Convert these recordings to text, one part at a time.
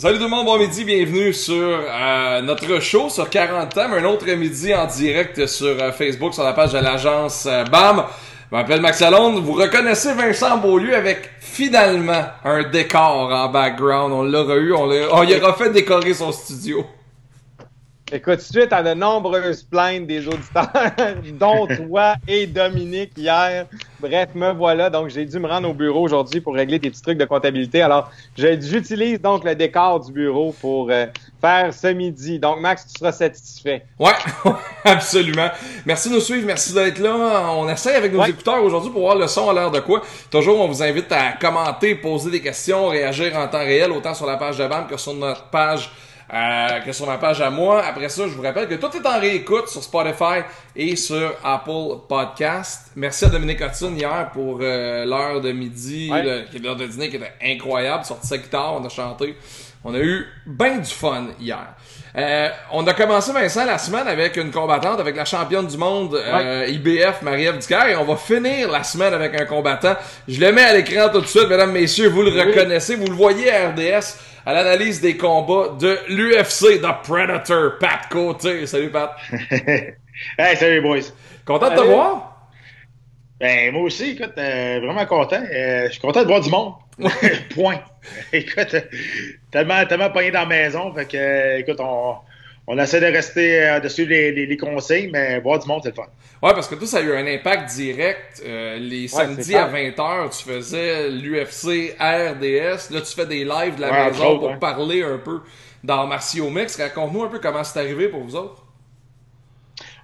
Salut tout le monde, bon midi, bienvenue sur euh, notre show sur 40 ans, un autre midi en direct sur euh, Facebook, sur la page de l'agence euh, BAM. Je m'appelle Max Alonde, vous reconnaissez Vincent Beaulieu avec finalement un décor en background, on l'aura eu, on, on y aura fait décorer son studio. Écoute, suite à de nombreuses plaintes des auditeurs, dont toi et Dominique hier. Bref, me voilà. Donc, j'ai dû me rendre au bureau aujourd'hui pour régler des petits trucs de comptabilité. Alors, j'utilise donc le décor du bureau pour euh, faire ce midi. Donc, Max, tu seras satisfait. Ouais, absolument. Merci de nous suivre. Merci d'être là. On essaie avec nos écouteurs aujourd'hui pour voir le son à l'heure de quoi. Toujours, on vous invite à commenter, poser des questions, réagir en temps réel, autant sur la page de BAM que sur notre page euh, que sur ma page à moi. Après ça, je vous rappelle que tout est en réécoute sur Spotify et sur Apple Podcast. Merci à Dominique Hudson hier pour euh, l'heure de midi, l'heure de dîner qui était incroyable. Sorti sa guitare, on a chanté. On a eu bien du fun hier. Euh, on a commencé Vincent la semaine avec une combattante, avec la championne du monde euh, IBF Marie-Ève et on va finir la semaine avec un combattant. Je le mets à l'écran tout de suite, mesdames, messieurs, vous le reconnaissez, vous le voyez à RDS à l'analyse des combats de l'UFC, The Predator, Pat Côté. Salut Pat. hey, salut boys. Content de te voir? Ben, moi aussi, écoute, euh, vraiment content. Je suis content de voir du monde. Point. écoute, tellement, tellement pogné dans la maison. Fait que, écoute, on, on essaie de rester euh, dessus les, les, conseils, mais voir du monde, c'est le fun. Ouais, parce que tout ça a eu un impact direct. Euh, les samedis à 20h, tu faisais l'UFC RDS. Là, tu fais des lives de la maison pour parler un peu dans Marcio Mix. Raconte-nous un peu comment c'est arrivé pour vous autres.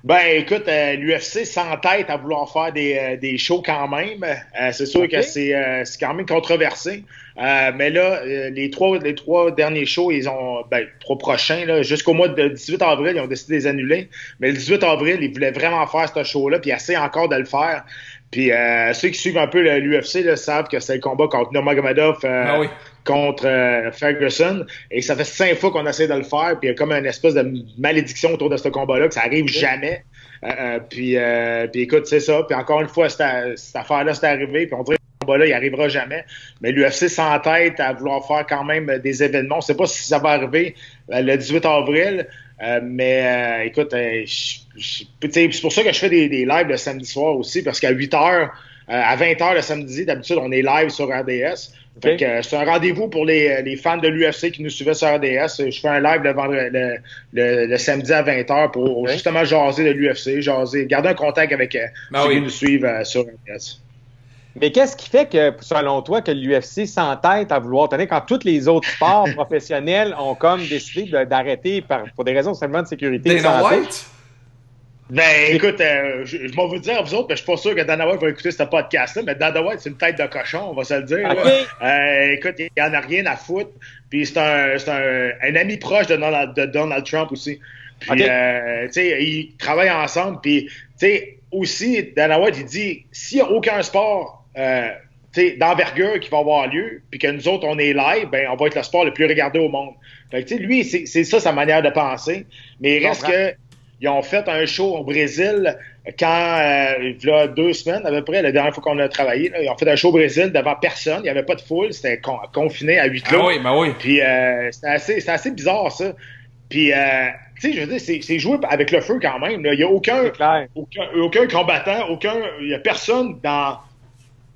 Ben, écoute, euh, l'UFC s'entête à vouloir faire des, euh, des shows quand même. Euh, c'est sûr que c'est quand même controversé. mais là, les trois les trois derniers shows, ils ont ben, trois prochains, jusqu'au mois de 18 avril, ils ont décidé de les annuler. Mais le 18 avril, ils voulaient vraiment faire ce show-là, puis essaient encore de le faire. Puis ceux qui suivent un peu l'UFC savent que c'est le combat contre Nurmagomedov ah oui contre euh, Ferguson. Et ça fait cinq fois qu'on essaie de le faire, puis il y a comme une espèce de malédiction autour de ce combat-là, que ça arrive jamais. Euh, euh, puis, puis écoute, c'est ça. Puis encore une fois, cette, cette affaire-là, c'est arrivé, puis on dirait que ce combat-là, il arrivera jamais. Mais l'UFC s'entête à vouloir faire quand même des événements. On sait pas si ça va arriver le 18 avril. mais écoute, c'est pour ça que je fais des, des lives le samedi soir aussi, parce qu'à 8 heures, à 20 h le samedi, d'habitude, on est live sur RDS. Euh, c'est un rendez-vous pour les, les, fans de l'UFC qui nous suivaient sur RDS. Je fais un live le, le, le, samedi à 20h pour justement jaser de l'UFC, jaser, garder un contact avec euh, ben ceux qui nous suivent euh, sur RDS. Mais qu'est-ce qui fait que, selon toi, que l'UFC s'entête à vouloir tenir quand tous les autres sports professionnels ont comme décidé d'arrêter pour des raisons seulement de sécurité? Ben, écoute, euh, je, je vais vous dire à vous autres, mais je suis pas sûr que Dana White va écouter ce podcast-là, mais Dana White, c'est une tête de cochon, on va se le dire. Euh, écoute, il en a rien à foutre. Puis c'est un, c'est un, un, ami proche de Donald, de Donald Trump aussi. Puis, euh, tu sais, ils travaillent ensemble. Puis, tu sais, aussi, Dana White, il dit, s'il y a aucun sport euh, d'envergure qui va avoir lieu, puis que nous autres, on est live, ben, on va être le sport le plus regardé au monde. Fait que, tu sais, lui, c'est ça sa manière de penser. Mais il reste que ils ont fait un show au Brésil quand, euh, il y a deux semaines à peu près, la dernière fois qu'on a travaillé. ils ont fait un show au Brésil devant personne. Il n'y avait pas de foule. C'était confiné à huit clos. Ah oui, ben oui. Puis euh, c'était assez, assez bizarre, ça. Puis, euh, tu sais, je veux dire, c'est joué avec le feu quand même. Il n'y a aucun, aucun, aucun, combattant, aucun, il n'y a personne dans,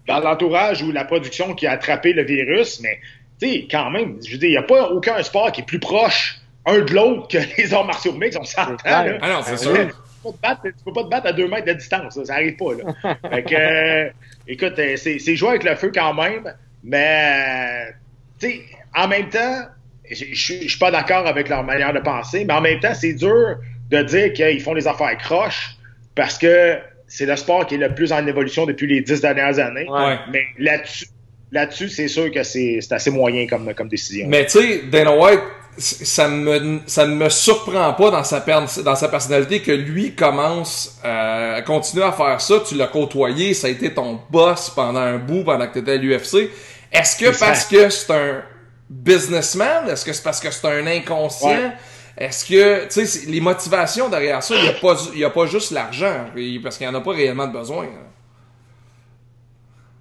dans l'entourage ou la production qui a attrapé le virus. Mais, tu sais, quand même, je veux dire, il n'y a pas aucun sport qui est plus proche un de l'autre que les arts martiaux mix, on s'entend. Ah non, c'est sûr. Tu peux, pas te peux pas te battre à deux mètres de distance, ça, ça arrive pas. Là. fait que, euh, écoute, euh, c'est jouer avec le feu quand même, mais euh, tu sais, en même temps, je suis pas d'accord avec leur manière de penser, mais en même temps, c'est dur de dire qu'ils font les affaires croches parce que c'est le sport qui est le plus en évolution depuis les dix dernières années. Ouais. Mais là-dessus, là-dessus, c'est sûr que c'est assez moyen comme, comme décision. Mais tu sais, Dana White, ça me ça ne me surprend pas dans sa dans sa personnalité que lui commence euh, à continuer à faire ça. Tu l'as côtoyé, ça a été ton boss pendant un bout pendant que tu étais à l'UFC. Est-ce que parce que c'est un businessman, est-ce que c'est parce que c'est un inconscient? Est-ce que, tu sais, les motivations derrière ça, il n'y a, pas, y a pas juste l'argent, parce qu'il n'y en a pas réellement de besoin.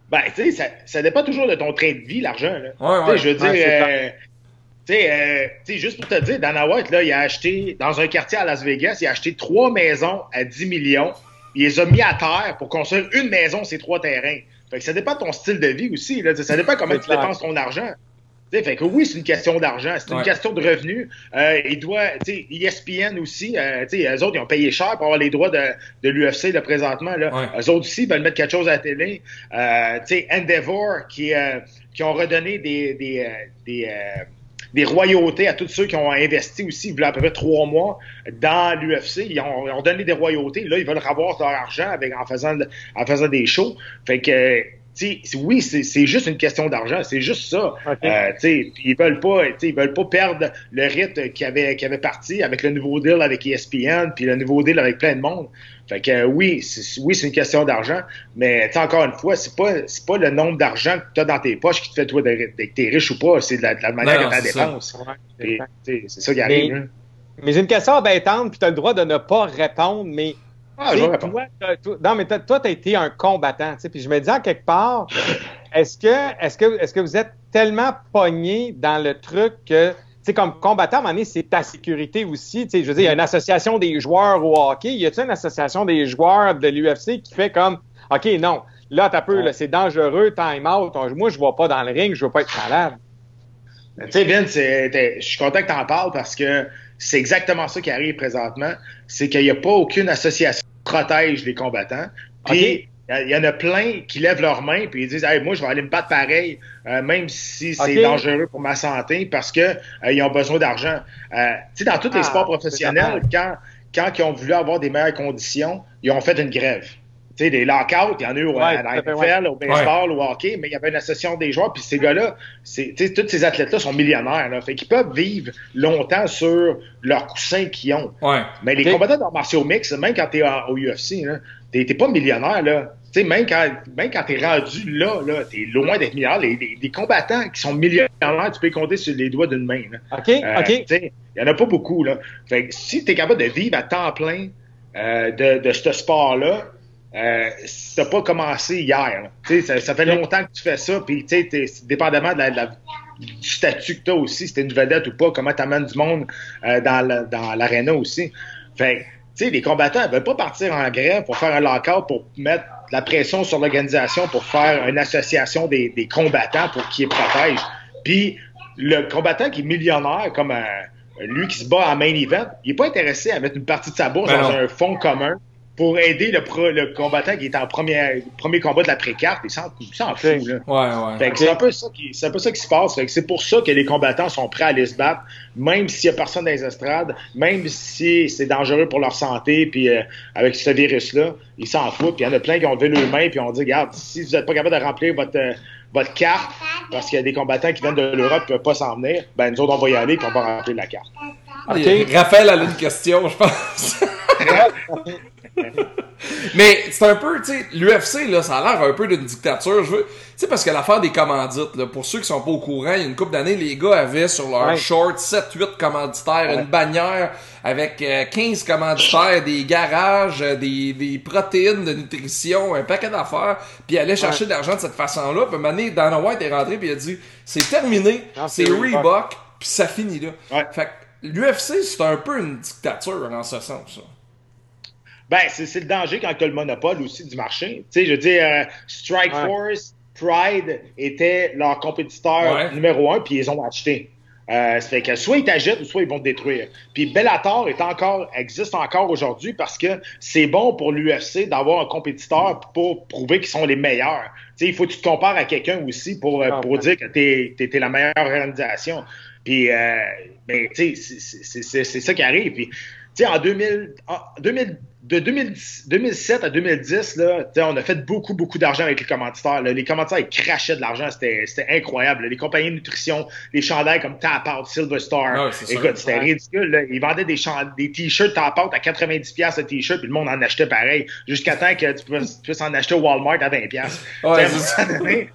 Ben, tu sais, ça, ça dépend toujours de ton train de vie, l'argent. Ouais, ouais, je veux dire, euh, tu sais, juste pour te dire, Dana White, là, il a acheté, dans un quartier à Las Vegas, il a acheté trois maisons à 10 millions. Il les a mis à terre pour construire une maison, ces trois terrains. Fait que ça dépend de ton style de vie aussi. Là, ça dépend comment tu dépenses ton argent. T'sais, fait que oui, c'est une question d'argent, c'est une question de revenus. Euh, il doit, ESPN aussi, euh, eux autres, ils ont payé cher pour avoir les droits de, de l'UFC de présentement. Là. Eux autres aussi veulent mettre quelque chose à la télé. Euh, Endeavor, qui, euh, qui ont redonné des, des, euh, des, des, royautés à tous ceux qui ont investi aussi, il y a à peu près trois mois dans l'UFC. Ils ont, ils ont, donné des royautés. Là, ils veulent avoir leur argent avec, en, faisant, en faisant des shows. Fait que oui, c'est juste une question d'argent, c'est juste ça. Euh, ils veulent pas, ils veulent pas perdre le rythme qui avait, qui avait parti avec le nouveau deal avec ESPN, puis le nouveau deal avec plein de monde. Fait que oui, oui, c'est une question d'argent, mais encore une fois, c'est pas c'est pas le nombre d'argent que tu as dans tes poches qui te fait toi que tu riche ou pas, c'est de, la, manière dont tu dépenses. C'est ça qui arrive. Mais, hein. mais j'ai une question embêtante, puis tu as le droit de ne pas répondre, mais ah, non, mais toi, tu as été un combattant, puis je me dis en quelque part, est-ce que, est-ce que, est-ce que vous êtes tellement pogné dans le truc que, tu sais, comme combattant, à un moment donné, c'est ta sécurité aussi. Tu sais, je veux dire, il y a une association des joueurs au hockey. Y a-t-il une association des joueurs de l'UFC qui fait comme, OK, non, là, t'as peu, c'est dangereux, time out. Moi, je ne vais pas dans le ring, je veux pas être malade. Tu sais, Vince, je suis content que tu en parles parce que c'est exactement ça qui arrive présentement. C'est qu'il n'y a pas aucune association protège les combattants. Puis, il y, en a plein qui lèvent leurs mains puis ils disent moi je vais aller me battre pareil euh, même si c'est dangereux pour ma santé parce que euh, ils ont besoin d'argent. Euh, tu sais dans tous les ah, sports professionnels quand quand ils ont voulu avoir des meilleures conditions, ils ont fait une grève tu sais, des lockouts, il y en a eu au, à la NFL, au baseball, au hockey, mais il y avait une association des joueurs, puis ces gars-là, tous ces athlètes-là sont millionnaires, là, fait qu'ils peuvent vivre longtemps sur leurs coussins qu'ils ont. Mais les combattants d'arts martiaux mix, même quand tu es au UFC, t'es pas millionnaire, là. sais, même quand, même quand t'es rendu là, là t'es loin d'être millionnaire. Les, combattants qui sont millionnaires, tu peux les compter sur les doigts d'une main. Là. OK, euh, OK. Il y en a pas beaucoup, là. Fait que si t'es capable de vivre à temps plein euh, de, de ce sport-là, euh, ça n'a pas commencé hier. Ça, ça, fait longtemps que tu fais ça, puis dépendamment de la, du statut que tu as aussi, si tu une vedette ou pas, comment tu amènes du monde euh, dans l'aréna aussi. Fait les combattants ne veulent pas partir en grève pour faire un lockout, pour mettre la pression sur l'organisation, pour faire une association des, combattants pour qu'ils protègent. Puis le combattant qui est millionnaire, comme euh, lui qui se bat en main event, il n'est pas intéressé à mettre une partie de sa bourse ben dans un fonds commun pour aider le, le, combattant qui est en premier, premier combat de la pré-carte. Il s'en fout. Là. Ouais, ouais. C'est un, peu ça qui, un peu ça qui se passe. C'est pour ça que les combattants sont prêts à aller se battre, même s'il n'y a personne dans les estrades, même si c'est dangereux pour leur santé, puis euh, avec ce virus-là, ils s'en foutent. Puis il y en a plein qui ont levé leurs mains, puis ont dit, regarde, si vous n'êtes pas capable de remplir votre... Euh, votre carte, parce qu'il y a des combattants qui viennent de l'Europe qui ne peuvent pas s'en venir, ben nous autres, on va y aller et on va remplir la carte. OK. Raphaël a une question, je pense. Mais c'est un peu, tu sais, l'UFC, là, ça a l'air un peu d'une dictature. Je veux, tu sais, parce que l'affaire des commandites, là, pour ceux qui sont pas au courant, il y a une couple d'années, les gars avaient sur leur short 7-8 commanditaires, une bannière avec 15 euh, commanditaires, des garages, euh, des, des protéines de nutrition, un paquet d'affaires, puis ils allaient chercher de l'argent de cette façon-là. Puis un Dana White est rentré, puis il a dit, c'est terminé, c'est Reebok, puis ça finit là. Fait que l'UFC, c'est un peu une dictature en ce sens, ça. Ben, c'est le danger quand tu as le monopole aussi du marché. Tu sais, je veux dire, euh, Strike Force, Pride étaient leur compétiteur numéro un, puis ils ont acheté. Euh, ça fait que soit ils t'achètent, soit ils vont te détruire. Puis Bellator est encore, existe encore aujourd'hui parce que c'est bon pour l'UFC d'avoir un compétiteur pour prouver qu'ils sont les meilleurs. Tu sais, il faut que tu te compares à quelqu'un aussi pour, euh, pour dire que tu es, la meilleure organisation. Puis, euh, ben, c'est ça qui arrive. Puis, tu sais, en 2000, en 2000 de 2007 à 2010, là, on a fait beaucoup, beaucoup d'argent avec les commanditaires. Les commanditaires, ils crachaient de l'argent. C'était incroyable. Les compagnies de nutrition, les chandails comme Tap Out, Silver Star. Écoute, c'était ridicule. Ils vendaient des, des t-shirts Tap Out à 90$ le t-shirt, puis le monde en achetait pareil. Jusqu'à temps que tu puisses, en acheter au Walmart à 20$. Ouais,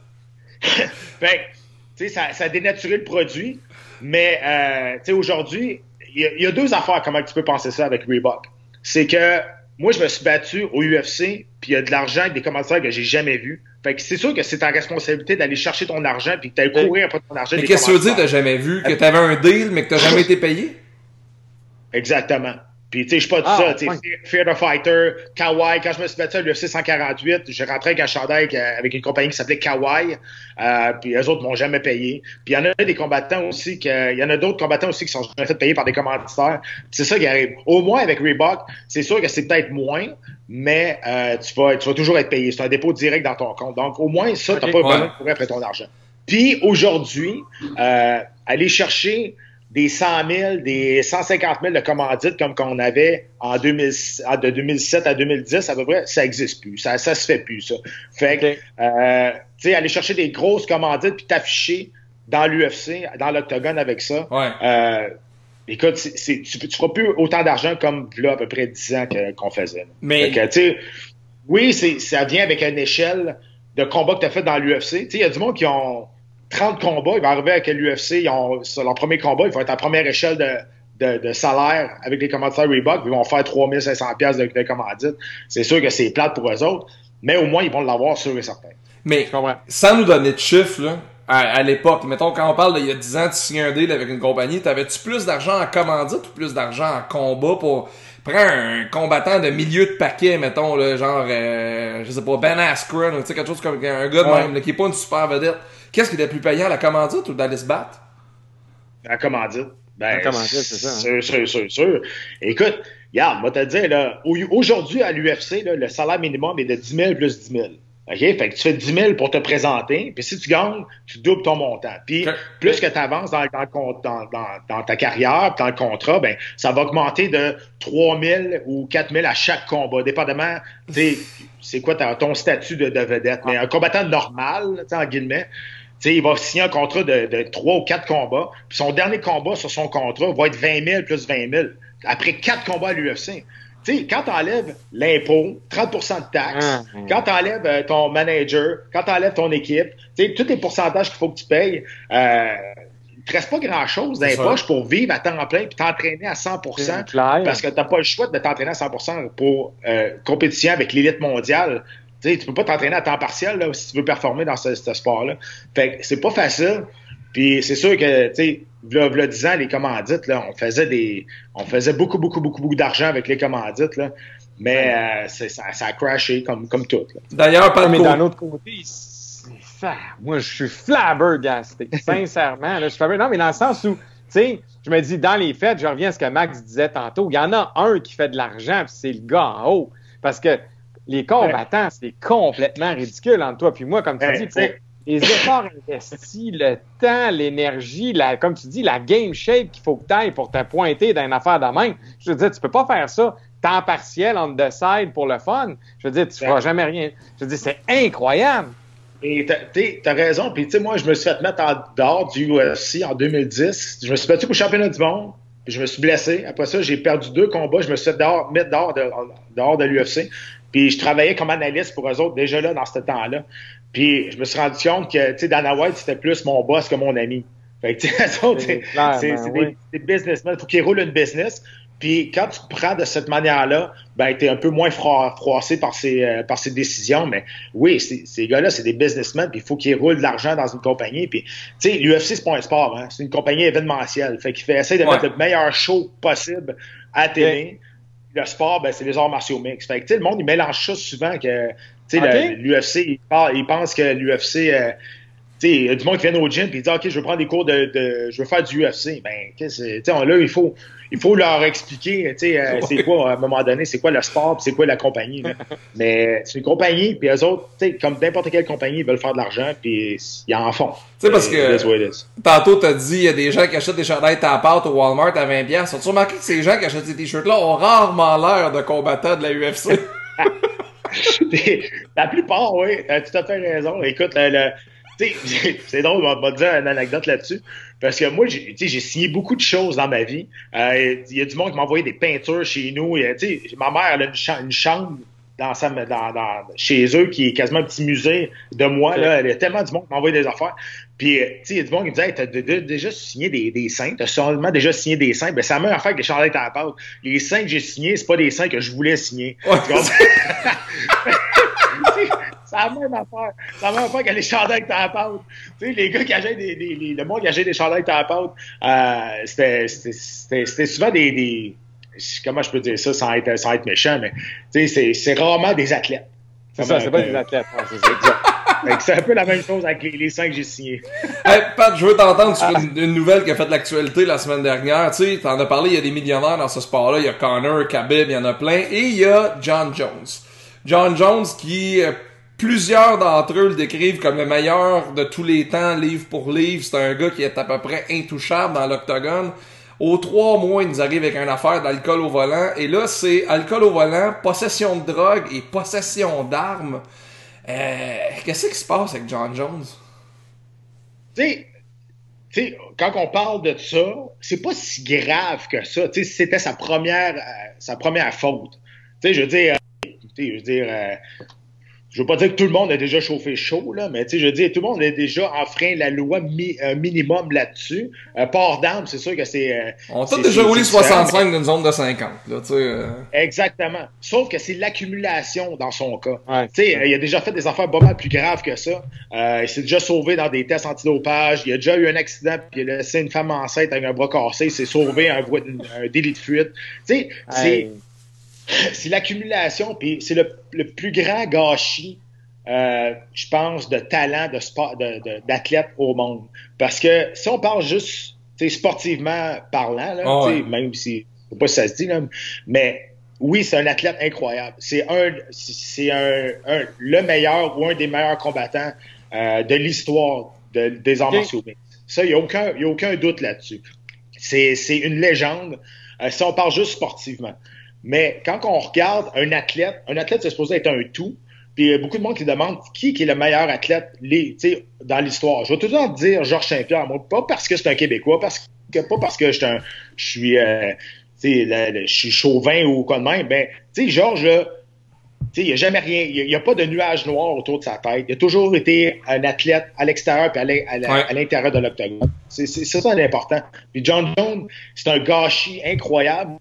fait, ça, ça a dénaturé le produit. Mais euh, aujourd'hui, il y, y, a deux affaires comment tu peux penser ça avec Reebok c'est que moi, je me suis battu au UFC, puis il y a de l'argent avec des commentaires que j'ai jamais vus. Fait que c'est sûr que c'est ta responsabilité d'aller chercher ton argent puis que tu courir après ton argent. Mais qu'est-ce que tu veux dire, t'as jamais vu? Que tu avais un deal, mais que t'as jamais été payé? Exactement. Puis, tu sais, je suis pas tout ah, ça. Tu sais, Fear the Fighter, Kawaii. Quand je me suis battu à l'UFC 148, j'ai rentré avec un chandail avec une compagnie qui s'appelait Kawaii. Euh, puis, eux autres m'ont jamais payé. Puis, il y en a des combattants aussi, que, il y en a d'autres combattants aussi qui sont jamais fait payer par des commanditaires. C'est ça qui arrive. Au moins, avec Reebok, c'est sûr que c'est peut-être moins, mais euh, tu, vas, tu vas toujours être payé. C'est un dépôt direct dans ton compte. Donc, au moins, ça, tu n'as pas besoin de courir après ton argent. Puis, aujourd'hui, euh, aller chercher des 100 000, des 150 000 de commandites comme qu'on avait en 2000, de 2007 à 2010 à peu près, ça n'existe plus. Ça, ça se fait plus, ça. Fait que, euh, tu sais, aller chercher des grosses commandites puis t'afficher dans l'UFC, dans l'octogone avec ça. Ouais. Euh, écoute, tu, tu feras plus autant d'argent comme là, à peu près 10 ans qu'on faisait. Mais. tu sais, oui, ça vient avec une échelle de combat que tu as fait dans l'UFC. Tu sais, il y a du monde qui ont 30 combats, il va arriver avec l'UFC, ont leur premier combat, ils vont être à première échelle de, salaire avec les commanditaires Reebok, ils vont faire 3500 pièces de, de commandite. C'est sûr que c'est plate pour eux autres, mais au moins ils vont l'avoir sûr et certain. Mais sans nous donner de chiffres, à, l'époque, mettons quand on parle d'il y a 10 ans, tu signes un deal avec une compagnie, t'avais-tu plus d'argent en commandite ou plus d'argent en combat pour prends un combattant de milieu de paquet, mettons, là, genre, euh, je sais pas, Ben Askren, tu sais, quelque chose comme un gars de même, qui est pas une super vedette. Qu'est-ce qui est le plus payant, la commandite ou d'aller se battre? La commandite. Ben, la commandite, c'est ça. Hein. Sûr, sûr, sûr, sûr. Écoute, regarde, moi, te dire, là, aujourd'hui, à l'UFC, le salaire minimum est de 10 000 plus 10 000. OK? Fait que tu fais 10 000 pour te présenter, puis si tu gagnes, tu doubles ton montant. Puis plus que tu avances dans, dans, dans, ta carrière, dans le contrat, ben ça va augmenter de 3 000 ou 4 000 à chaque combat, dépendamment, c'est quoi ton statut de, vedette. Mais un combattant normal, en guillemets, il va signer un contrat de, de 3 ou 4 combats, puis son dernier combat sur son contrat va être 20 000 plus 20 000 après 4 combats à l'UFC. Tu sais, quand tu enlèves l'impôt, 30% de taxes, ah, quand tu enlèves euh, ton manager, quand tu enlèves ton équipe, tu sais, tous les pourcentages qu'il faut que tu payes, euh, il te reste pas grand-chose dans les poches pour vivre à temps plein puis t'entraîner à 100% parce que tu n'as pas le choix de t'entraîner à 100% pour euh, compétition avec l'élite mondiale. Tu sais, tu peux pas t'entraîner à temps partiel là, si tu veux performer dans ce, ce sport-là. Fait que c'est pas facile. Puis c'est sûr que, tu sais, v'là, 10 ans, les commandites, là, on faisait des. On faisait beaucoup, beaucoup, beaucoup, beaucoup d'argent avec les commandites, là. Mais euh, ça, ça, a crashé comme, comme tout. D'ailleurs, pas Mais d'un autre côté, moi, je suis flabbergasté. Sincèrement, là, je suis Non, mais dans le sens où, tu sais, je me dis, dans les fêtes, je reviens à ce que Max disait tantôt, il y en a un qui fait de l'argent, puis c'est le gars en haut. Parce que les combattants, c'est complètement ridicule entre toi puis moi, comme tu dis. Les efforts investis, le temps, l'énergie, la, comme tu dis, la game shape qu'il faut que tu ailles pour te pointer dans une affaire de même. Je veux dire, tu peux pas faire ça temps partiel on the side pour le fun. Je veux dire, tu feras jamais rien. Je veux dire, c'est incroyable. Et t'as as raison. Puis, tu sais, moi, je me suis fait mettre en dehors du UFC en 2010. Je me suis battu pour le championnat du monde. Puis je me suis blessé. Après ça, j'ai perdu deux combats. Je me suis fait mettre dehors de, dehors de l'UFC. Puis je travaillais comme analyste pour eux autres déjà là dans ce temps-là. Puis je me suis rendu compte que, tu sais, Dana White, c'était plus mon boss que mon ami. Fait que, tu sais, c'est des, des businessmen. Il faut qu'ils roulent une business. Puis quand tu prends de cette manière-là, ben, tu es un peu moins froissé par ces, euh, par ces décisions. Mais oui, ces gars-là, c'est des businessmen, puis il faut qu'ils roulent de l'argent dans une compagnie. Puis, tu sais, l'UFC, c'est pas un sport, hein? c'est une compagnie événementielle. Fait qu'il fait essayer de mettre le meilleur show possible à la télé. Le sport, ben, c'est les arts martiaux mix. Fait que, tu sais, le monde, il mélange ça souvent que l'UFC, il, il, pense que l'UFC, euh, il y a du monde qui vient au gym et dit OK, je veux prendre des cours de, je veux faire du UFC. Ben, là, il faut, il faut leur expliquer, euh, c'est quoi, à un moment donné, c'est quoi le sport, c'est quoi la compagnie. Mais c'est une compagnie, puis eux autres, comme n'importe quelle compagnie, ils veulent faire de l'argent, puis ils en font. Tu sais, parce que tantôt, t'as dit, il y a des gens qui achètent des chandails tapart au Walmart à 20$. As-tu remarqué que ces gens qui achètent ces t-shirts-là ont rarement l'air de combattants de la UFC? la plupart, oui, tu as tout à fait raison. Écoute, le c'est drôle, on va te dire une anecdote là-dessus. Parce que moi, j'ai signé beaucoup de choses dans ma vie. Euh, il y a du monde qui m'a envoyé des peintures chez nous. ma mère, elle a une, chambre dans, sa, dans, chez eux qui est quasiment un petit musée de moi. Là. Il y a tellement du monde qui m'a envoyé des affaires. Puis, euh, il y a du monde qui me disait, t'as déjà signé des, des t'as sûrement déjà signé des saints. Ben, la même affaire que les chandelles à la Les saints que j'ai signés, c'est pas des saints que je voulais signer. la même affaire. C'est la même affaire que les chandails avec ta pâte. Tu sais, les gars qui achètent des, des, le monde qui achète des chandails avec ta pâte, euh, c'était souvent des, des, comment je peux dire ça sans être, sans être méchant, mais tu sais, c'est rarement des athlètes. C'est ça, c'est pas des athlètes. c'est ça. C'est un peu la même chose avec les, cinq que j'ai signés. Pat, je veux t'entendre sur une, nouvelle qui a fait l'actualité la semaine dernière. Tu sais, t'en as parlé, il y a des millionnaires dans ce sport-là. Il y a Connor, Khabib, il y en a plein. Et il y a John Jones. John Jones qui, euh, plusieurs d'entre eux le décrivent comme le meilleur de tous les temps, livre pour livre. C'est un gars qui est à peu près intouchable dans l'octogone. Aux trois mois, il nous arrive avec une affaire d'alcool au volant. Et là, c'est alcool au volant, possession de drogue et possession d'armes. Euh, qu'est-ce qui se passe avec John Jones? Tu quand on parle de ça, c'est pas si grave que ça. Tu sais, c'était sa première, euh, sa première faute. Tu je veux dire, euh, je veux dire, je veux pas dire que tout le monde a déjà chauffé chaud, là, mais je veux dire, tout le monde a déjà enfreint la loi un minimum là-dessus. Euh, port d'armes, c'est sûr que c'est. Euh, On a déjà roulé 65 dans une zone de 50. Là, euh. Exactement. Sauf que c'est l'accumulation dans son cas. sais, Il a déjà fait des affaires pas plus graves que ça. Euh, il s'est déjà sauvé dans des tests antidopage. Il a déjà eu un accident, puis il a laissé une femme enceinte avec un bras cassé. Il s'est sauvé un, un, délit de fuite. Tu sais, c'est c'est l'accumulation, puis c'est le, plus grand gâchis, euh, je pense, de talent de sport, d'athlète au monde. Parce que si on parle juste sportivement parlant, là, ah même si je sais pas si ça se dit, là, mais oui, c'est un athlète incroyable. C'est un, c'est un, le meilleur ou un des meilleurs combattants euh, de l'histoire de, des arts martiaux Ça, il n'y a, aucun, y a aucun doute là-dessus. C'est une légende. Euh, si on parle juste sportivement. Mais quand on regarde un athlète, un athlète, c'est supposé être un tout. Puis il y a beaucoup de monde qui demande qui, qui est le meilleur athlète les, dans l'histoire. Je vais toujours dire Georges Saint-Pierre, moi, pas parce que c'est un Québécois, parce que, pas parce que je suis, euh, je suis chauvin ou quoi de même. Ben, tu sais, Georges, il n'y a jamais rien, il n'y a, pas de nuage noir autour de sa tête. Il a toujours été un athlète à l'extérieur et à l'intérieur de l'octogone. C'est ça l'important. Puis John Jones, c'est un gâchis incroyable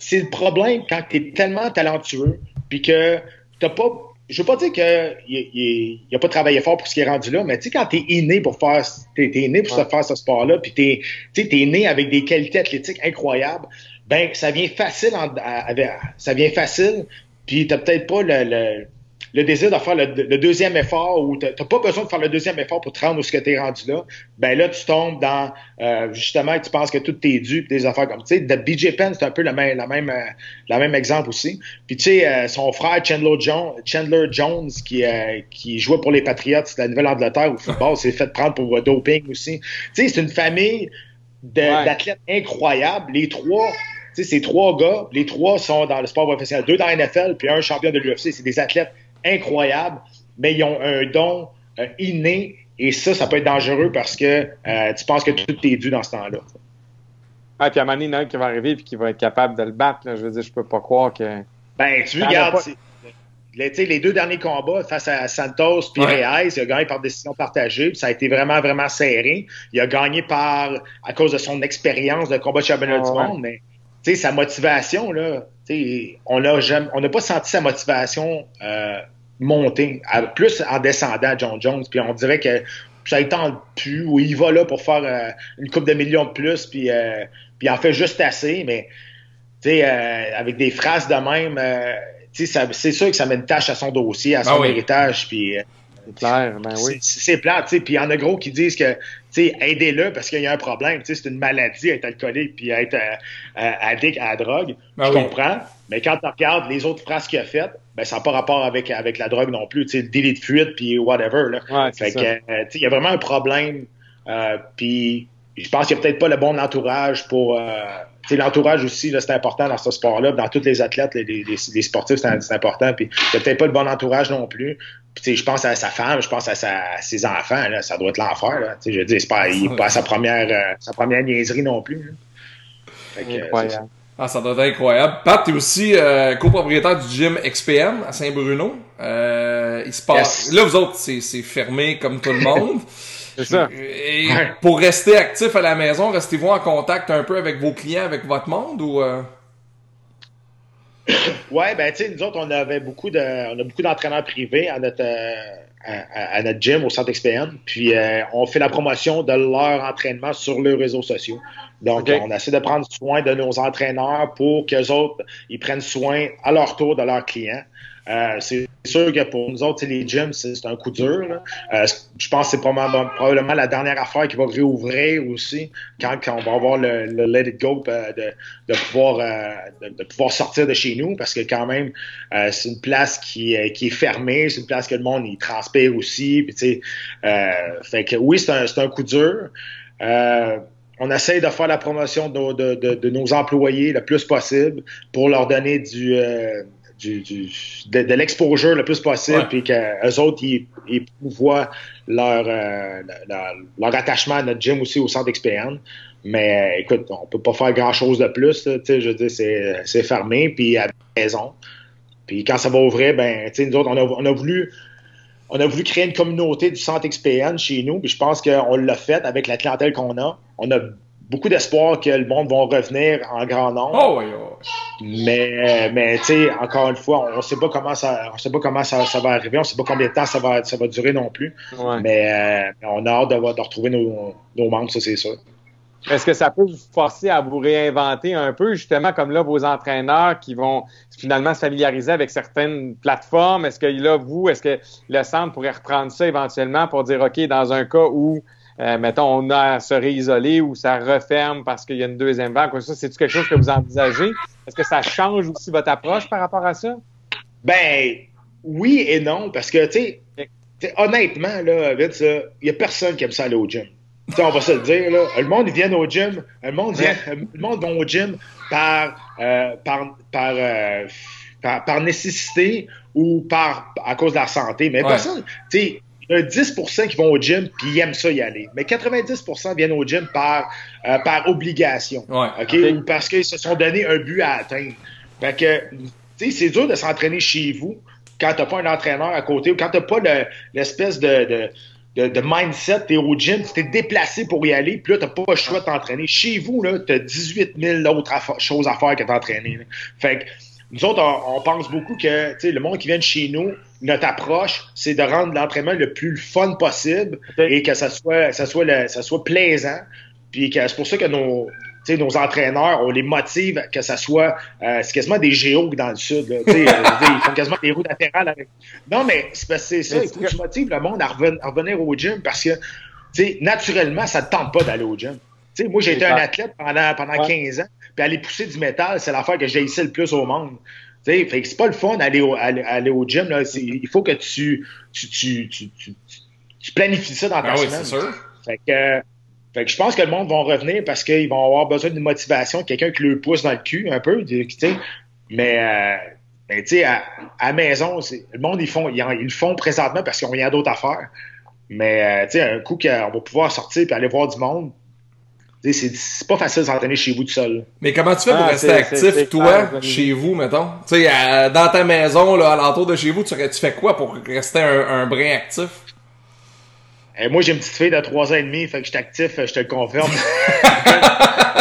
c'est le problème quand tu es tellement talentueux, puis que t'as pas. Je veux pas dire qu'il n'a pas travaillé fort pour ce qui est rendu là, mais tu sais, quand tu es inné pour faire. T'es, es né pour faire ce sport-là, puis t'es, es né avec des qualités athlétiques incroyables, ben ça vient facile ça vient facile, puis t'as peut-être pas le le désir de faire le, deuxième effort ou tu n'as pas besoin de faire le deuxième effort pour te rendre où ce que tu es rendu là, ben là, tu tombes dans euh, justement, tu penses que tout est dû des affaires comme tu sais, de BJ Penn, c'est un peu le même, la même, euh, la même exemple aussi. Puis tu sais, euh, son frère Chandler, Jones, Chandler Jones, qui, qui jouait pour les Patriots de la Nouvelle-Angleterre au football, s'est fait prendre pour doping aussi. Tu sais, c'est une famille d'athlètes incroyables. Les trois, tu sais, ces trois gars, les trois sont dans le sport professionnel, deux dans la NFL, puis un champion de l'UFC. C'est des athlètes incroyables, mais ils ont un don euh, inné et ça, ça peut être dangereux parce que euh, tu penses que tout est dû dans ce temps-là. Ah, puis à un moment donné, il y en a un qui va arriver et qui va être capable de le battre. Je veux dire, je peux pas croire que. Ben, tu regardes. Les, les, deux derniers combats face à Santos puis Reyes, il a gagné par décision partagée, ça a été vraiment, vraiment serré. Il a gagné par à cause de son expérience de combat de championnat du monde, mais sa motivation, là, on n'a pas senti sa motivation euh, monter, plus en descendant John Jones. Puis on dirait que ça tente plus, ou il va là pour faire euh, une coupe de millions de plus, puis, euh, puis il en fait juste assez, mais avec des phrases de même, c'est sûr que ça met une tâche à son dossier, à son ah héritage, puis c'est clair, ben oui. C'est plat, tu sais. Puis il y en a gros qui disent que, tu sais, aidez-le parce qu'il y a un problème. Tu sais, c'est une maladie être alcoolique puis être euh, euh, addict à la drogue. Ben je comprends. Mais quand tu regardes les autres phrases qu'il a faites, ben ça n'a pas rapport avec, avec la drogue non plus. Tu sais, le délit de fuite puis whatever, là. Ouais, fait que, euh, tu sais, il y a vraiment un problème. puis je pense qu'il n'y a peut-être pas le bon entourage pour l'entourage aussi, c'est important dans ce sport-là. Dans tous les athlètes, les, les, les sportifs, c'est important. Puis il n'y a peut-être pas le bon entourage non plus. Puis, je pense à sa femme, je pense à, ses enfants. Là, ça doit être l'enfer. Je veux dire, c'est pas, il pas sa première, euh, sa première niaiserie non plus. incroyable. Ah, ça doit être incroyable. Pat, tu es aussi euh, copropriétaire du gym XPM à Saint-Bruno. Euh, il se passe... Là, vous autres, c'est fermé comme tout le monde. c'est ça. Et pour rester actif à la maison, restez-vous en contact un peu avec vos clients, avec votre monde ou... ouais, ben tu sais, nous autres, on avait beaucoup de, on a beaucoup d'entraîneurs privés à notre, euh, à, notre gym au centre XPN. Puis euh, on fait la promotion de leur entraînement sur leurs réseaux sociaux. Donc, on essaie de prendre soin de nos entraîneurs pour qu'eux autres, ils prennent soin à leur tour de leurs clients. Euh, c'est sûr que pour nous autres, les gyms, c'est un coup dur. Euh, je pense que c'est probablement, la dernière affaire qui va réouvrir aussi quand, on va avoir le, let it go euh, de, pouvoir, de, pouvoir sortir de chez nous parce que quand même, c'est une place qui, qui est fermée, c'est une place que le monde y transpire aussi. Puis, fait que oui, c'est un, un, coup dur. on essaye de faire la promotion de, de, nos employés le plus possible pour leur donner du de, l'exposure le plus possible, puis qu'eux autres, ils, voient leur, euh, leur, attachement à notre gym aussi au centre d'expérience. Mais euh, écoute, on peut pas faire grand-chose de plus. je veux dire, c'est fermé, puis à la maison. Puis quand ça va ouvrir, ben, nous autres, on a, on a voulu on a voulu créer une communauté du centre XPN chez nous, puis je pense qu'on l'a fait avec la clientèle qu'on a. On a beaucoup d'espoir que le monde va revenir en grand nombre. Oh, oui, oh. Mais, mais tu sais, encore une fois, on ne sait pas comment ça, on sait pas comment ça, ça, va arriver, on ne sait pas combien de temps ça va, ça va durer non plus. Mais euh, on a hâte de, de retrouver nos, nos, membres, ça c'est sûr. Est-ce que ça peut vous forcer à vous réinventer un peu, justement, comme là, vos entraîneurs qui vont finalement se familiariser avec certaines plateformes? Est-ce que là, vous, est-ce que le centre pourrait reprendre ça éventuellement pour dire, OK, dans un cas où euh, mettons, on a à se réisoler ou ça referme parce qu'il y a une deuxième vague. Ça, c'est quelque chose que vous envisagez? Est-ce que ça change aussi votre approche par rapport à ça? Ben, oui et non, parce que, tu sais, honnêtement, là, il n'y a personne qui aime ça aller au gym. on va se le dire, là, le monde vient au gym, le monde, vient, le monde va au gym par, euh, par, euh, par, par, nécessité ou par, à cause de la santé. Mais personne, tu sais, il y a 10% qui vont au gym puis ils aiment ça y aller. Mais 90% viennent au gym par, euh, par obligation. OK? Ou parce qu'ils se sont donné un but à atteindre. Fait que, tu sais, c'est dur de s'entraîner chez vous quand t'as pas un entraîneur à côté ou quand t'as pas l'espèce de, de, de, mindset, t'es au gym, tu t'es déplacé pour y aller, puis là, t'as pas le choix de t'entraîner. Chez vous, là, t'as 18 000 autres choses à faire que t'entraîner. Fait que, nous autres, on, pense beaucoup que le monde qui vient de chez nous, notre approche, c'est de rendre l'entraînement le plus fun possible et que ça soit, ça soit, ça soit plaisant. Puis que c'est pour ça que nos, nos entraîneurs, on les motive que ça soit. Euh, c'est quasiment des géos dans le sud. Là, ils font quasiment des roues latérales. Avec... Non, mais c'est ça. Il faut que tu motives le monde à, revenir, au gym parce que naturellement, ça ne te tente pas d'aller au gym. Moi, j'ai été un athlète pendant, pendant 15 ans. Puis aller pousser du métal, c'est l'affaire que j'ai ici le plus au monde. Fait c'est pas le fun d'aller au, aller, au gym. Là. Il faut que tu, tu, tu, tu, planifies ça dans ta ah semaine. Oui, sûr. Fait que, fait que je pense que le monde va revenir parce qu'ils vont avoir besoin d'une motivation, quelqu'un qui le pousse dans le cul un peu. Mais, euh, mais tu sais, à, à maison, le monde, ils, font, ils, ils le font présentement parce qu'ils n'ont rien d'autre à faire. Mais euh, tu sais, un coup qu'on va pouvoir sortir et aller voir du monde, c'est pas facile de s'entraîner chez vous tout seul. Mais comment tu fais pour ah, rester actif, toi, chez vous, mettons? Tu sais, dans ta maison, là, alentour de chez vous, tu, fais quoi pour rester un, un brin actif? Eh, moi, j'ai une petite fille de 3 ans et demi, fait que je suis actif, je te le confirme.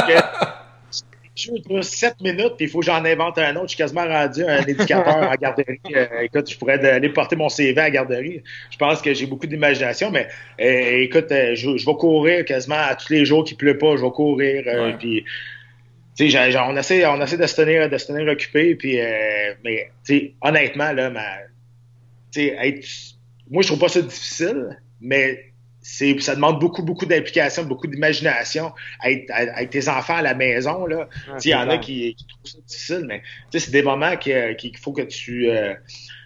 je 7 minutes, puis il faut que j'en invente un autre. Je suis quasiment rendu un éducateur en garderie. Euh, écoute, je pourrais aller porter mon CV à la garderie. Je pense que j'ai beaucoup d'imagination, mais euh, écoute, euh, je, vais courir quasiment à tous les jours qu'il pleut pas, je vais courir. Puis, on essaie, on essaie de se tenir, de se tenir occupé, puis, mais, honnêtement, là, ma, être, moi, je trouve pas ça difficile, mais ça demande beaucoup, beaucoup d'implication, beaucoup d'imagination avec, tes enfants à la maison. Là. Il y en a qui, trouvent ça difficile, mais c'est des moments qu'il faut que tu. Euh,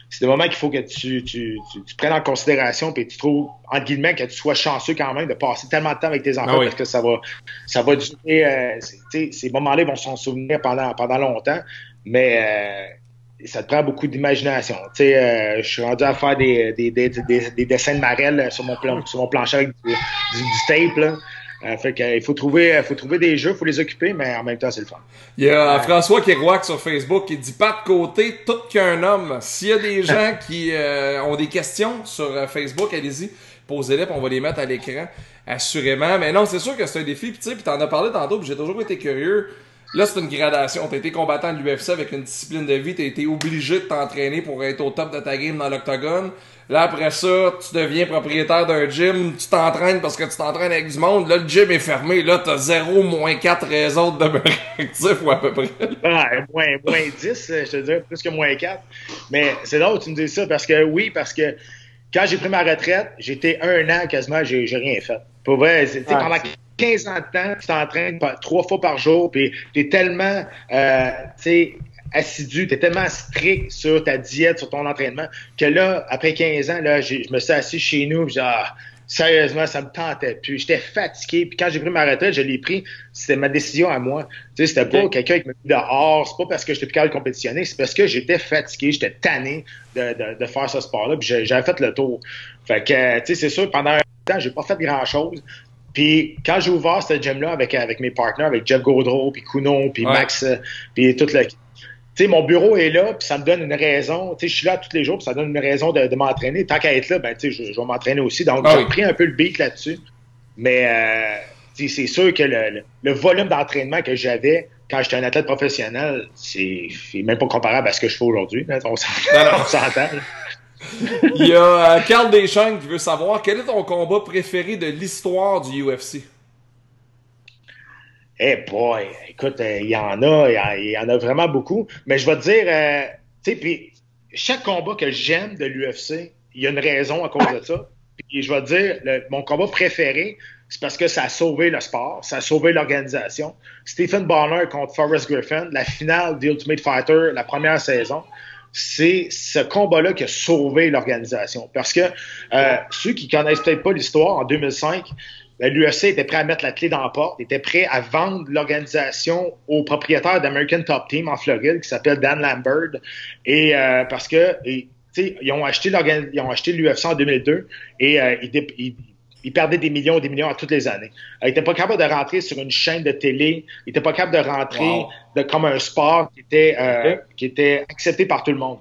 c'est des moments qu'il faut que tu, tu, tu, prennes en considération et tu trouves, entre guillemets, que tu sois chanceux quand même de passer tellement de temps avec tes enfants ah parce que ça va, ça va durer. Euh, ces moments-là vont s'en souvenir pendant, pendant longtemps, mais euh, ça te prend beaucoup d'imagination. Tu sais, euh, je suis rendu à faire des, des, des, des, dessins de marelle sur mon, plan, sur mon plancher avec du, du, tape. Là. Euh, fait qu'il faut trouver, faut trouver des jeux, faut les occuper, mais en même temps, c'est le fun. Il y a François Kerouac sur Facebook qui dit pas de côté, tout qu'un homme. S'il y a des gens qui euh, ont des questions sur Facebook, allez-y, posez-les, on va les mettre à l'écran, assurément. Mais non, c'est sûr que c'est un défi. Puis tu sais, puis t'en as parlé tantôt, puis j'ai toujours été curieux Là, c'est une gradation. T'as été combattant de l'UFC avec une discipline de vie. T'as été obligé de t'entraîner pour être au top de ta game dans l'octogone. Là, après ça, tu deviens propriétaire d'un gym. Tu t'entraînes parce que tu t'entraînes avec du monde. Là, le gym est fermé. Là, t'as 0, moins 4 raisons de demeurer actif ou à peu près. Ah, moins, moins 10, je te dirais plus que moins 4. Mais c'est là où tu me dis ça parce que oui, parce que quand j'ai pris ma retraite, j'étais un an quasiment, j'ai rien fait. Pour vrai, ah, pendant 15 ans de temps, tu t'entraînes trois fois par jour, puis t'es tellement, euh, tu sais, assidu, t'es tellement strict sur ta diète, sur ton entraînement, que là, après 15 ans, là, je me suis assis chez nous, puis ah, sérieusement, ça me tentait plus. J'étais fatigué. Puis quand j'ai pris ma retraite, je l'ai pris. C'était ma décision à moi. Tu sais, c'était pas quelqu'un qui me dit dehors. C'est pas parce que j'étais plus capable de compétitionner. C'est parce que j'étais fatigué. J'étais tanné de, de, de, faire ce sport-là. Puis j'avais fait le tour. Fait que, tu sais, c'est sûr, pendant un temps, j'ai pas fait grand-chose. Puis quand j'ai ouvert ce gym-là avec, avec mes partenaires, avec Jeff Gaudreau, puis Kuno, puis Max, puis toute la tu sais, mon bureau est là, puis ça me donne une raison. Tu sais, je suis là tous les jours, puis ça donne une raison de, m'entraîner. Tant qu'à être là, ben, tu sais, je, vais m'entraîner aussi. Donc, ah j'ai pris un peu le beat là-dessus. Mais euh, c'est sûr que le, volume d'entraînement que j'avais quand j'étais un athlète professionnel, c'est même pas comparable à ce que je fais aujourd'hui. On s'entend. Il y a euh, Carl Deschamps qui veut savoir quel est ton combat préféré de l'histoire du UFC? Eh boy, écoute, euh, il y en a, il y, en a vraiment beaucoup. Mais je vais te dire, euh, tu sais, puis chaque combat que j'aime de l'UFC, il y a une raison à cause de ça. Puis je vais te dire, mon combat préféré, c'est parce que ça a sauvé le sport, ça a sauvé l'organisation. Stephen Bonner contre Forrest Griffin, la finale d'Ultimate Fighter, la première saison, c'est ce combat-là qui a sauvé l'organisation. Parce que euh, ceux qui connaissent peut-être pas l'histoire, en 2005, l'UFC était prêt à mettre la clé dans la porte, était prêt à vendre l'organisation au propriétaire d'American Top Team en Floride qui s'appelle Dan Lambert. Et euh, parce que ils acheté ils ont acheté l'UFC en 2002 et euh, ils, perdaient des millions et des millions à toutes les années. Ils n'étaient pas capables de rentrer sur une chaîne de télé. Ils n'étaient pas capables de rentrer de, comme un sport qui était, euh, qui était accepté par tout le monde.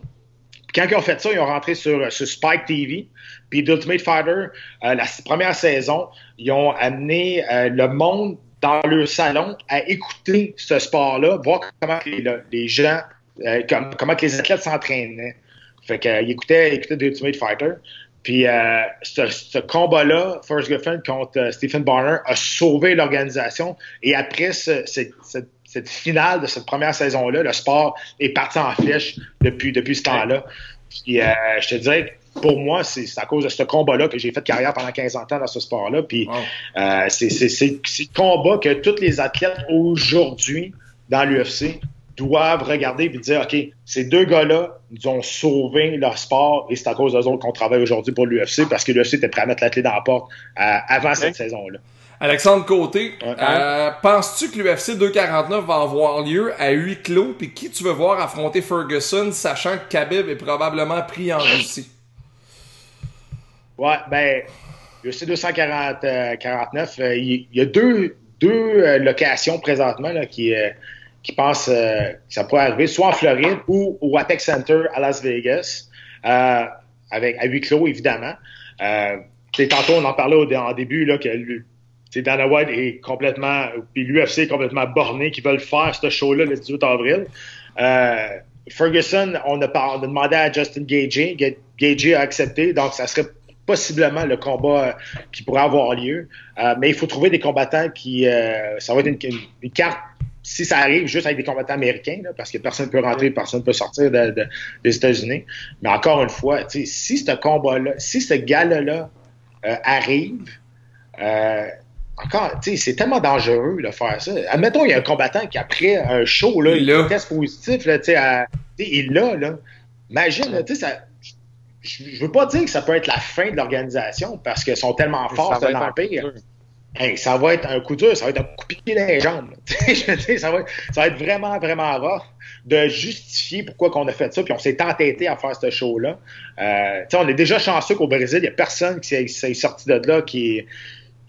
quand ils ont fait ça, ils ont rentré sur, sur Spike TV. Puis d'Ultimate Fighter, euh, la première saison, ils ont amené euh, le monde dans leur salon à écouter ce sport-là, voir comment les, gens, euh, comment les athlètes s'entraînaient. Fait qu'ils écoutaient, écoutaient d'Ultimate Fighter. Puis ce, combat-là, First Griffin contre Stephen Barner, a sauvé l'organisation. Et après cette, finale de cette première saison-là, le sport est parti en flèche depuis, depuis ce temps-là. Puis je te dirais pour moi, c'est à cause de ce combat-là que j'ai fait carrière pendant 15 ans dans ce sport-là. Puis euh, c'est le combat que tous les athlètes aujourd'hui dans l'UFC doivent regarder et dire OK, ces deux gars-là nous ont sauvé leur sport et c'est à cause d'eux autres qu'on travaille aujourd'hui pour l'UFC parce que l'UFC était prêt à mettre l'athlète dans la porte euh, avant cette saison-là. Alexandre Côté, euh, penses-tu que l'UFC 249 va avoir lieu à huis clos? Puis qui tu veux voir affronter Ferguson, sachant que Khabib est probablement pris en Russie? Ouais, ben, le C249, euh, il, y a deux, deux locations présentement là, qui, qui pensent que ça pourrait arriver, soit en Floride ou au Apex Center à Las Vegas, avec, à huis clos, évidemment. tantôt, on en parlait au, en début, là, que Dana White est complètement, puis l'UFC est complètement borné, qui veulent faire ce show-là le 18 avril. Ferguson, on a, on a, demandé à Justin Gagey. Gagey a accepté, donc ça serait possiblement le combat euh, qui pourrait avoir lieu. Euh, mais il faut trouver des combattants qui... Euh, ça va être une, carte, si ça arrive, juste avec des combattants américains, parce que personne ne peut rentrer, personne ne peut sortir des États-Unis. Mais encore une fois, si ce combat-là, si ce gars-là arrive... encore, c'est tellement dangereux de faire ça. Admettons, il y a un combattant qui, après un show, là, il, il test positif, là, à, il l'a, là. Imagine, tu sais, ça, je, veux pas dire que ça peut être la fin de l'organisation parce qu'ils sont tellement forts de l'Empire. Ça va être un coup dur, ça va être un coup pied dans les jambes. ça, va être, ça va être vraiment, vraiment rare de justifier pourquoi on a fait ça, puis on s'est entêté à faire ce show-là. Euh, on est déjà chanceux qu'au Brésil, il n'y a personne qui s'est sorti de là qui,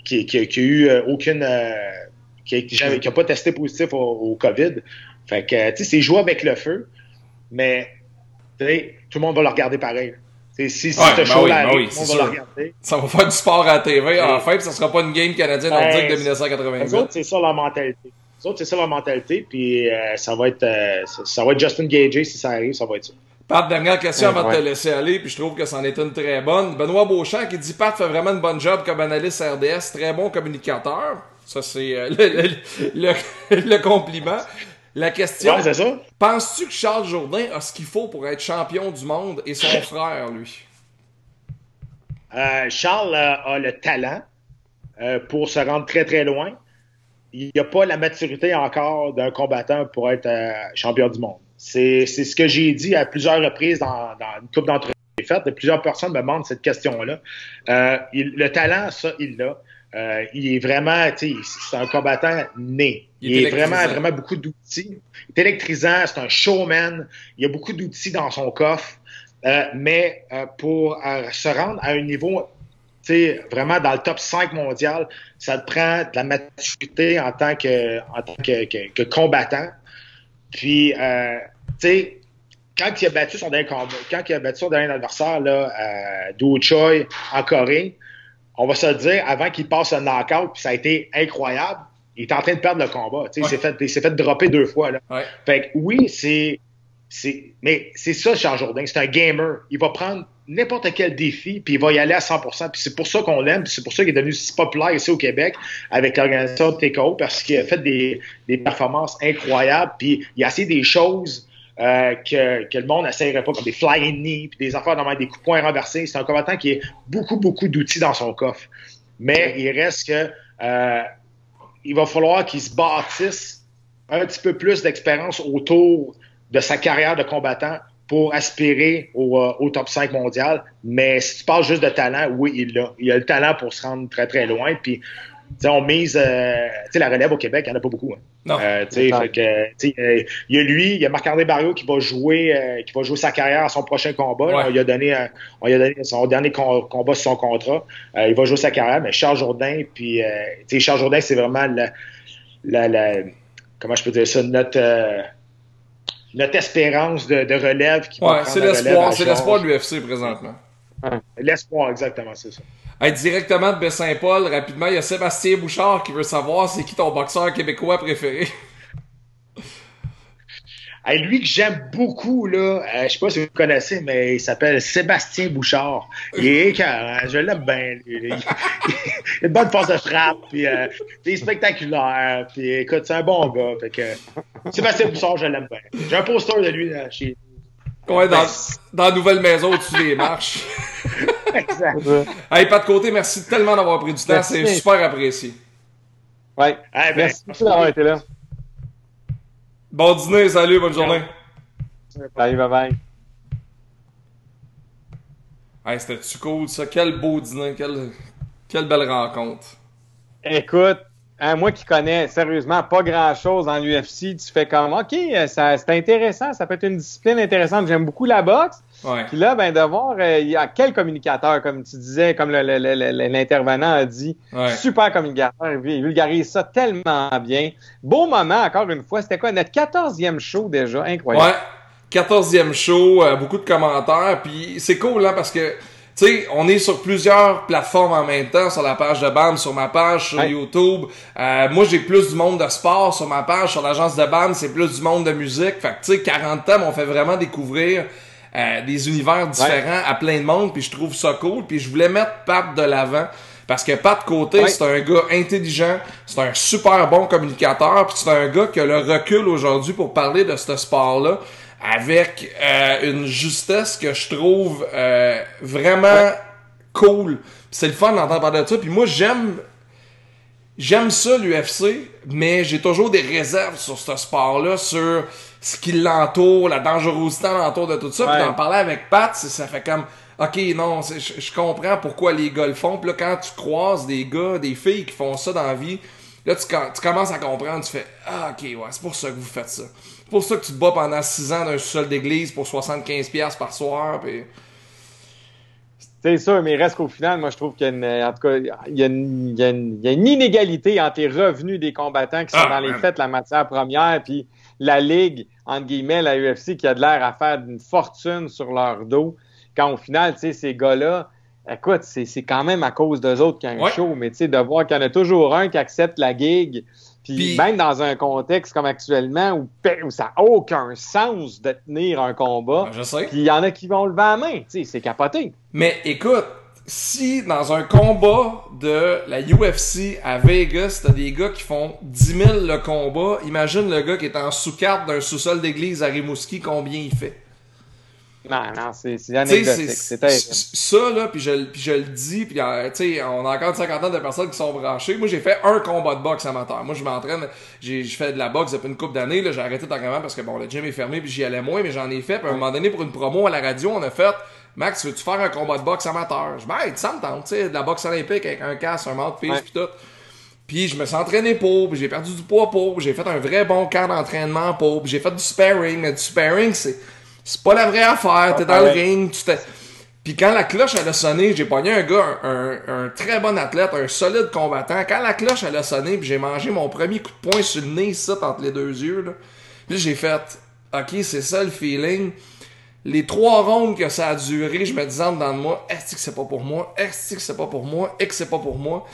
qui, qui, a eu euh, aucune... Euh, qui n'a pas testé positif au, COVID. Fait que, tu sais, c'est jouer avec le feu, mais tout le monde va le regarder pareil. Si, si ouais, ben show ben on va le regarder. Ça va faire du sport à la TV enfin, puis ça sera pas une game canadienne nordique de 1990. c'est ça leur mentalité. Les autres, c'est ça leur mentalité. Puis euh, ça, va être, euh, ça, va être Justin Gage si ça arrive, ça va être ça. Pat, dernière question avant de te laisser aller, puis je trouve que c'en est une très bonne. Benoît Beauchamp qui dit Pat fait vraiment une bonne job comme analyste RDS, très bon communicateur. Ça, c'est euh, le, le, compliment. La question. ça. Penses-tu que Charles Jourdain a ce qu'il faut pour être champion du monde et son frère, lui? Charles a le talent pour se rendre très, très loin il n'y a pas la maturité encore d'un combattant pour être euh, champion du monde. C'est ce que j'ai dit à plusieurs reprises dans, dans une couple d'entrevues faites. Plusieurs personnes me demandent cette question-là. Euh, le talent, ça, il l'a. Euh, il est vraiment, c'est un combattant né. Il, il est vraiment, vraiment beaucoup d'outils. Il est électrisant, c'est un showman. Il y a beaucoup d'outils dans son coffre. Euh, mais euh, pour se rendre à un niveau sais, vraiment dans le top 5 mondial, ça te prend de la maturité en tant que, en tant que, que, combattant. Puis, euh, tu sais, quand il a battu son dernier quand il a battu son dernier adversaire, là, euh, Do Choi, en Corée, on va se dire, avant qu'il passe un knockout, puis ça a été incroyable, il est en train de perdre le combat. Tu sais, Il s'est fait, fait dropper deux fois. Là. Fait que oui, c'est, c'est, mais c'est ça, Charles Jourdain, c'est un gamer. Il va prendre n'importe quel défi, puis il va y aller à 100%. Puis c'est pour ça qu'on l'aime, c'est pour ça qu'il est devenu si populaire ici au Québec avec l'organisation de TKO, parce qu'il a fait des, des, performances incroyables, puis il a essayé des choses euh, que, que, le monde n'essayerait pas, comme des flying knee, puis des affaires, des coups de poing renversés. C'est un combattant qui a beaucoup, beaucoup d'outils dans son coffre. Mais il reste que euh, il va falloir qu'il se bâtisse un petit peu plus d'expérience autour de sa carrière de combattant pour aspirer au, euh, au, top 5 mondial. Mais si tu parles juste de talent, oui, il l'a. Il a le talent pour se rendre très, très loin. Puis, on mise, euh, la relève au Québec, il n'y en a pas beaucoup. Hein. Non. Euh, fait que, il y a lui, il y a Marc-André Barrio qui va jouer, euh, qui va jouer sa carrière à son prochain combat. On lui a donné, on lui a donné son dernier combat sur son contrat. il va jouer sa carrière, mais Charles Jourdain, puis, Charles Jourdain, c'est vraiment la, la, la, comment je peux dire ça, notre, notre espérance de, de relève qui ouais, c'est l'espoir, c'est l'espoir de l'UFC présentement. L'espoir, exactement, c'est ça. Hey, directement de Baie-Saint-Paul, rapidement, il y a Sébastien Bouchard qui veut savoir c'est qui ton boxeur québécois préféré. lui que j'aime beaucoup, là, euh, je sais pas si vous connaissez, mais il s'appelle Sébastien Bouchard. Il est je l'aime bien. Il, a une bonne force de frappe, puis euh, il est spectaculaire, puis écoute, c'est un bon gars. Fait que, Sébastien Bouchard, je l'aime bien. J'ai un poster de lui là, chez Ouais, dans, dans la nouvelle maison au-dessus des marches. exact. hey, pas de côté, merci tellement d'avoir pris du temps, c'est super apprécié. Ouais. ben, merci d'avoir été là. Bon dîner, salut, bonne journée. Bye, bye bye. Hey, c'était-tu cool ça? Quel beau dîner, quelle, quelle belle rencontre. Écoute, hein, moi qui connais sérieusement pas grand-chose dans l'UFC, tu fais comme, OK, c'est intéressant, ça peut être une discipline intéressante. J'aime beaucoup la boxe. Ouais. Puis là, ben, de voir, euh, il y a quel communicateur, comme tu disais, comme l'intervenant a dit, super communicateur, il vulgarise ça tellement bien. Beau moment, encore une fois, c'était quoi, notre quatorzième show déjà, incroyable. Ouais, quatorzième show, euh, beaucoup de commentaires, puis c'est cool, hein, parce que, tu sais, on est sur plusieurs plateformes en même temps, sur la page de BAM, sur ma page, sur YouTube. Euh, moi, j'ai plus du monde de sport sur ma page, sur l'agence de BAM, c'est plus du monde de musique. Fait que, tu sais, 40 ans, on fait vraiment découvrir euh, des univers différents à plein de monde, puis je trouve ça cool. Puis je voulais mettre Pat de l'avant. Parce que Pat Côté, c'est un gars intelligent, c'est un super bon communicateur, puis c'est un gars qui a le recul aujourd'hui pour parler de ce sport-là avec euh, une justesse que je trouve euh, vraiment cool. C'est le fun d'entendre parler de ça. Puis moi, j'aime j'aime ça l'UFC, mais j'ai toujours des réserves sur ce sport-là, sur ce qui l'entoure, la dangerosité l'entour de tout ça. Puis d'en parler avec Pat, ça fait comme OK, non, je comprends pourquoi les gars le font. Puis là, quand tu croises des gars, des filles qui font ça dans la vie, là, tu, tu commences à comprendre, tu fais Ah, OK, ouais, c'est pour ça que vous faites ça. C'est pour ça que tu te bats pendant 6 ans d'un sol d'église pour 75$ par soir. Puis... C'est ça, mais il reste qu'au final, moi, je trouve qu'il y a une, en tout cas, il y a une, il y a une, il y a une inégalité entre les revenus des combattants qui sont ah, dans les fêtes, la matière première, puis la ligue, entre guillemets, la UFC, qui a de l'air à faire une fortune sur leur dos. Quand au final, tu sais, ces gars-là, écoute, c'est quand même à cause d'eux autres qu'il y a un show, mais tu sais, de voir qu'il y en a toujours un qui accepte la gig, Puis, même dans un contexte comme actuellement où, ça n'a aucun sens de tenir un combat. Ben, je sais. Puis il y en a qui vont lever la main. Tu sais, c'est capoté. Mais écoute, si dans un combat de la UFC à Vegas, t'as des gars qui font 10 000 le combat, imagine le gars qui est en sous-carte d'un sous-sol d'église à Rimouski, combien il fait? Non, non, c'est anecdotique. C'est ça, là, puis je, je le dis, puis euh, tu sais, on a encore une cinquantaine de personnes qui sont branchées. Moi, j'ai fait un combat de boxe amateur. Moi, je m'entraîne, j'ai fait de la boxe depuis une couple d'années, là, j'ai arrêté temps parce que, bon, le gym est fermé, puis j'y allais moins, mais j'en ai fait. Puis à un moment donné, pour une promo à la radio, on a fait... Max, veux-tu faire un combat de boxe amateur? Je ben, ça me tente, tu sais, de la boxe olympique avec un casque, un mouthpiece, ouais. puis tout. Puis je me suis entraîné pour, puis j'ai perdu du poids pour, j'ai fait un vrai bon camp d'entraînement pour, j'ai fait du sparring, mais du sparring, c'est c'est pas la vraie affaire. T'es dans le ring, tu t'es... Puis quand la cloche elle a sonné, j'ai pogné un gars, un, un, très bon athlète, un solide combattant. Quand la cloche elle a sonné, puis j'ai mangé mon premier coup de poing sur le nez, ça, entre les deux yeux, là. Puis j'ai fait, ok, c'est ça le feeling. Les trois rondes que ça a duré, je me disais dans moi, est-ce que c'est pas pour moi? Est-ce que c'est pas pour moi? Est-ce que c'est pas pour moi?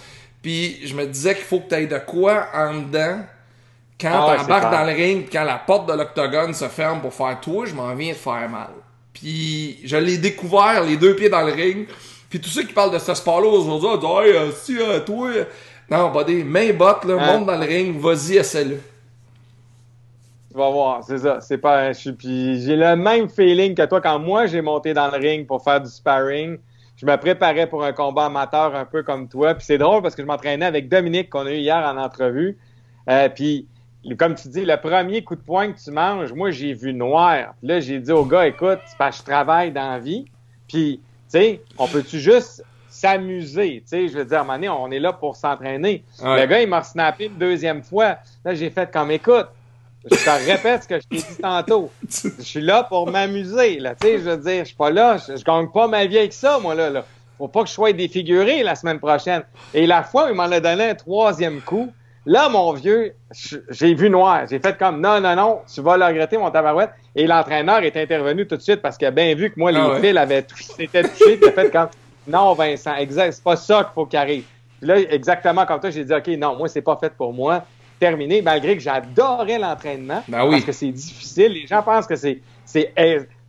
Puis je me disais qu'il faut que t'ailles de quoi en dedans quand ah t'embarques dans le ring, quand la porte de l'octogone se ferme pour faire toi, je m'en viens de faire mal. Puis je l'ai découvert, les deux pieds dans le ring. Puis tous ceux qui parlent de ce sport-là aujourd'hui, disent Hey, euh, si, euh, toi. Non, buddy, main botte, là, hein? monte dans le ring, vas-y, essaie-le. Tu vas voir, c'est ça. C'est pas. Puis j'ai le même feeling que toi quand moi j'ai monté dans le ring pour faire du sparring. Je me préparais pour un combat amateur un peu comme toi. Puis c'est drôle parce que je m'entraînais avec Dominique qu'on a eu hier en entrevue. Euh, puis comme tu dis, le premier coup de poing que tu manges, moi, j'ai vu noir. Puis là, j'ai dit au gars, écoute, c'est parce que je travaille dans la vie. Puis, tu sais, on peut-tu juste s'amuser? Tu sais, je veux dire, à un moment donné, on est là pour s'entraîner. Le gars, il m'a snappé une deuxième fois. Là, j'ai fait comme, écoute, je te répète ce que je t'ai dit tantôt. Je suis là pour m'amuser, là. Tu sais, je veux dire, je suis pas là, je, gagne pas ma vie avec ça, moi, là, là. Faut pas que je sois défiguré la semaine prochaine. Et la fois où il m'en a donné un troisième coup, Là, mon vieux, j'ai vu noir. J'ai fait comme non, non, non, tu vas le regretter, mon tabarouette. Et l'entraîneur est intervenu tout de suite parce qu'il a bien vu que moi, les ah fils avaient s'étaient touchés. Il a fait comme non, Vincent, exact, c'est pas ça qu'il faut qu'il arrive. Puis là, exactement comme toi, j'ai dit OK, non, moi, c'est pas fait pour moi. Terminé, malgré que j'adorais l'entraînement. Ben oui. Parce que c'est difficile. Les gens pensent que c'est. c'est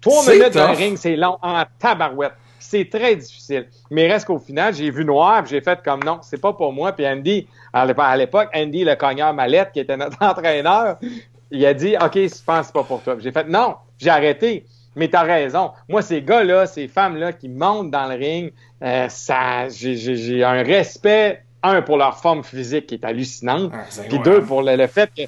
trois minutes de ring, c'est long en tabarouette c'est très difficile. Mais reste qu'au final, j'ai vu noir, j'ai fait comme non, c'est pas pour moi. Puis Andy, à l'époque, Andy, le cogneur mallette, qui était notre entraîneur, il a dit OK, je pense c'est pas pour toi. J'ai fait non, j'ai arrêté. Mais t'as raison. Moi, ces gars-là, ces femmes-là qui montent dans le ring, euh, ça, j'ai un respect, un, pour leur forme physique qui est hallucinante, ah, puis deux, pour le, fait que,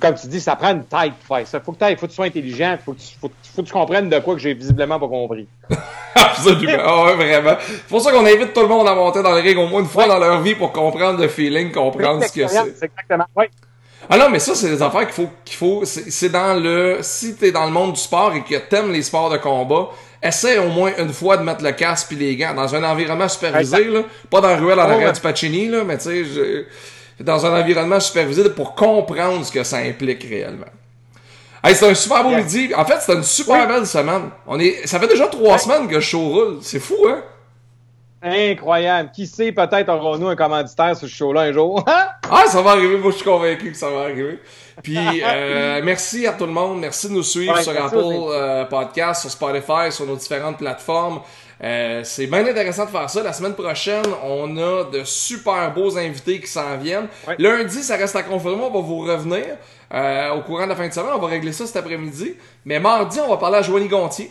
comme tu dis, ça prend une tête pour faire ça. Faut que, faut que tu sois intelligent, faut que tu, faut, que tu comprennes de quoi que j'ai visiblement pas compris. Absolument. Ah ouais, vraiment. C'est pour ça qu'on invite tout le monde à monter dans le ring au moins une fois dans leur vie pour comprendre le feeling, comprendre ce que c'est. Exactement. Oui. Ah non, mais ça, c'est des affaires qu'il faut, qu'il faut, c'est dans le, si t'es dans le monde du sport et que t'aimes les sports de combat, essaie au moins une fois de mettre le casque puis les gants dans un environnement supervisé, là. Pas dans la ruelle en arrière du Pacini, là, mais tu sais, dans un environnement supervisé pour comprendre ce que ça implique réellement. Hey, c'est un super beau midi. En fait, c'est une super belle semaine. On est, ça fait déjà trois semaines que le show roule. C'est fou, hein? Incroyable. Qui sait, peut-être aurons-nous un commanditaire sur ce show-là un jour. ah, ça va arriver. Moi, je suis convaincu que ça va arriver. Puis, euh, merci à tout le monde. Merci de nous suivre sur Apple euh, Podcast, sur Spotify, sur nos différentes plateformes. Euh, c'est bien intéressant de faire ça. La semaine prochaine, on a de super beaux invités qui s'en viennent. Lundi, ça reste à confirmer. On va vous revenir. Euh, au courant de la fin de semaine. On va régler ça cet après-midi. Mais mardi, on va parler à Joanie Gontier.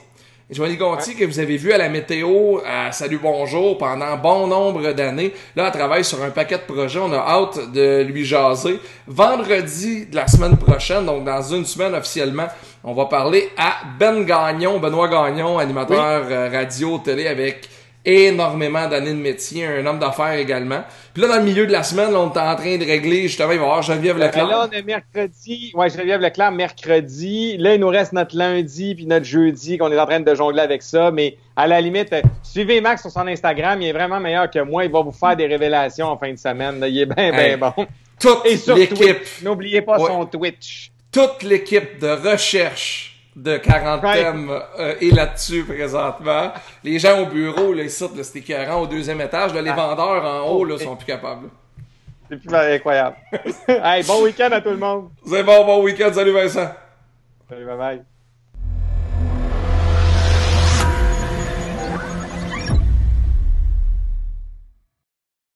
Joanie Gontier, que vous avez vu à la météo, à Salut Bonjour, pendant bon nombre d'années. Là, elle travaille sur un paquet de projets. On a hâte de lui jaser. Vendredi de la semaine prochaine, donc dans une semaine officiellement, on va parler à Ben Gagnon, Benoît Gagnon, animateur euh, radio, télé avec énormément d'années de métier, un homme d'affaires également. Puis là, dans le milieu de la semaine, on est en train de régler, justement, il va y avoir Geneviève ben, Leclerc. Là, on est mercredi. Ouais, Geneviève Leclerc, mercredi. Là, il nous reste notre lundi puis notre jeudi qu'on est en train de jongler avec ça. Mais à la limite, euh, suivez Max sur son Instagram. Il est vraiment meilleur que moi. Il va vous faire des révélations en fin de semaine. Il est bien, bien bon. Toute l'équipe. N'oubliez pas son Twitch. Toute l'équipe de recherche de quarantaine euh, est là-dessus présentement. Les gens au bureau, là, ici, c'était écœurant au deuxième étage. les ah. vendeurs en haut là, sont plus capables. C'est plus incroyable. hey, bon week-end à tout le monde. C'est bon, bon week-end. Salut Vincent. Salut, bye bye.